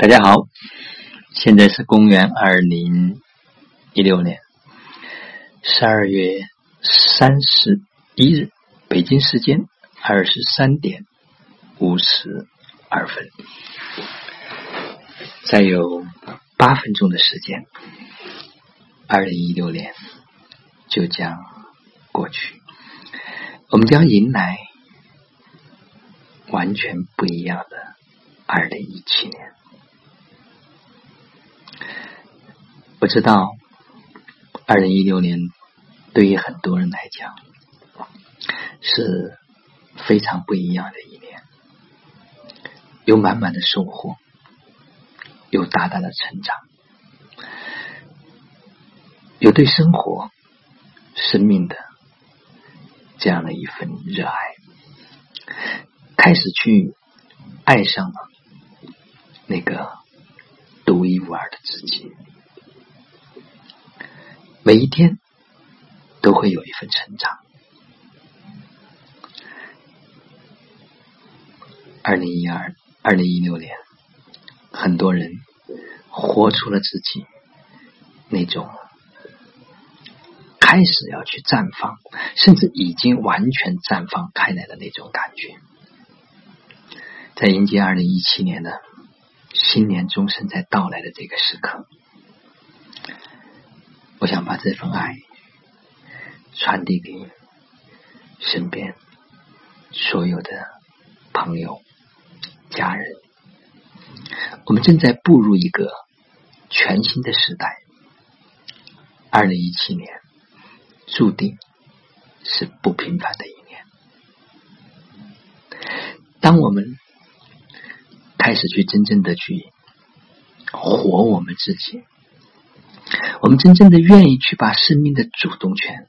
大家好，现在是公元二零一六年十二月三十一日，北京时间二十三点五十二分，再有八分钟的时间，二零一六年就将过去，我们将迎来完全不一样的二零一七年。我知道，二零一六年对于很多人来讲是非常不一样的一年，有满满的收获，有大大的成长，有对生活、生命的这样的一份热爱，开始去爱上了那个独一无二的自己。每一天都会有一份成长。二零一二、二零一六年，很多人活出了自己那种开始要去绽放，甚至已经完全绽放开来的那种感觉。在迎接二零一七年的新年钟声在到来的这个时刻。我想把这份爱传递给身边所有的朋友、家人。我们正在步入一个全新的时代。二零一七年注定是不平凡的一年。当我们开始去真正的去活我们自己。我们真正的愿意去把生命的主动权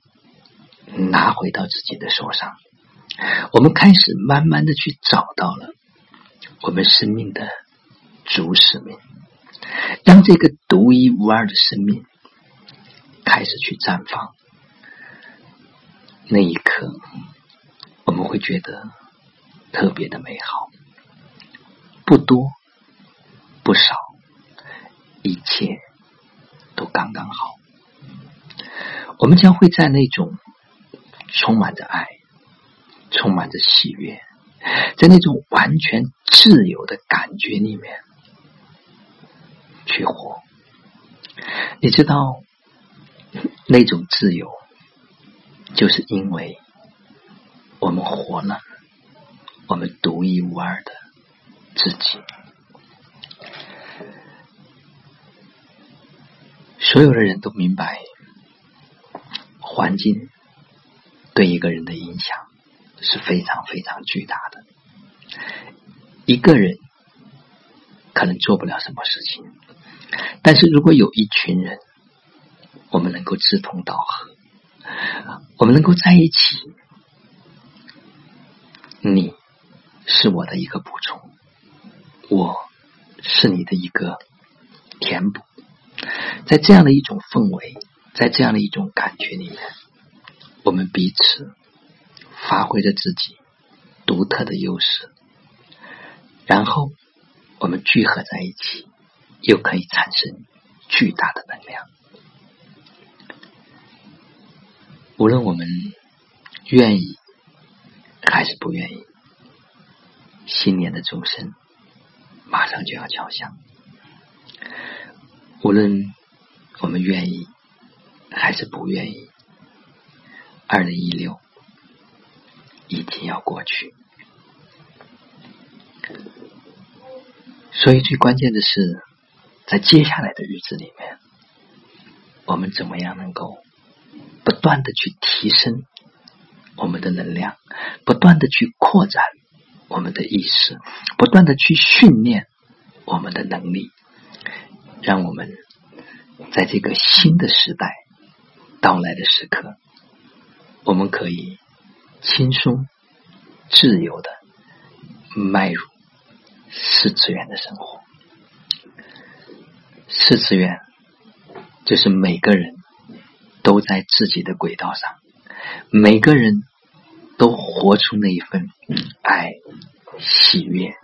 拿回到自己的手上，我们开始慢慢的去找到了我们生命的主使命，让这个独一无二的生命开始去绽放。那一刻，我们会觉得特别的美好，不多不少，一切。刚刚好，我们将会在那种充满着爱、充满着喜悦，在那种完全自由的感觉里面去活。你知道，那种自由，就是因为我们活了，我们独一无二的自己。所有的人都明白，环境对一个人的影响是非常非常巨大的。一个人可能做不了什么事情，但是如果有一群人，我们能够志同道合，我们能够在一起，你是我的一个补充，我是你的一个填补。在这样的一种氛围，在这样的一种感觉里面，我们彼此发挥着自己独特的优势，然后我们聚合在一起，又可以产生巨大的能量。无论我们愿意还是不愿意，新年的钟声马上就要敲响。无论我们愿意还是不愿意，二零一六一定要过去。所以最关键的是，在接下来的日子里面，我们怎么样能够不断的去提升我们的能量，不断的去扩展我们的意识，不断的去训练我们的能力。让我们在这个新的时代到来的时刻，我们可以轻松、自由的迈入四次元的生活。四次元就是每个人都在自己的轨道上，每个人都活出那一份爱、喜悦、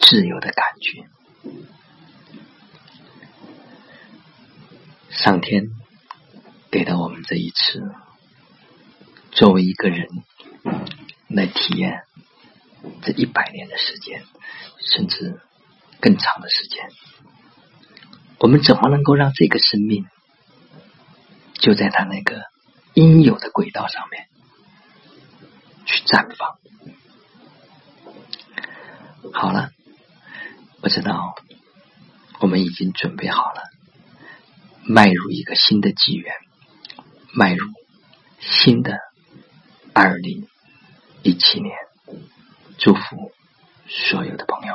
自由的感觉。上天给到我们这一次，作为一个人来体验这一百年的时间，甚至更长的时间，我们怎么能够让这个生命就在他那个应有的轨道上面去绽放？好了，我知道我们已经准备好了，迈入一个新的纪元，迈入新的二零一七年。祝福所有的朋友。